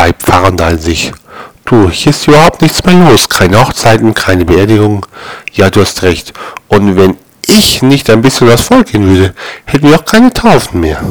Weib Farndal sich. Du, hier ist überhaupt nichts mehr los. Keine Hochzeiten, keine Beerdigung. Ja, du hast recht. Und wenn ich nicht ein bisschen was vorgehen würde, hätten wir auch keine Taufen mehr.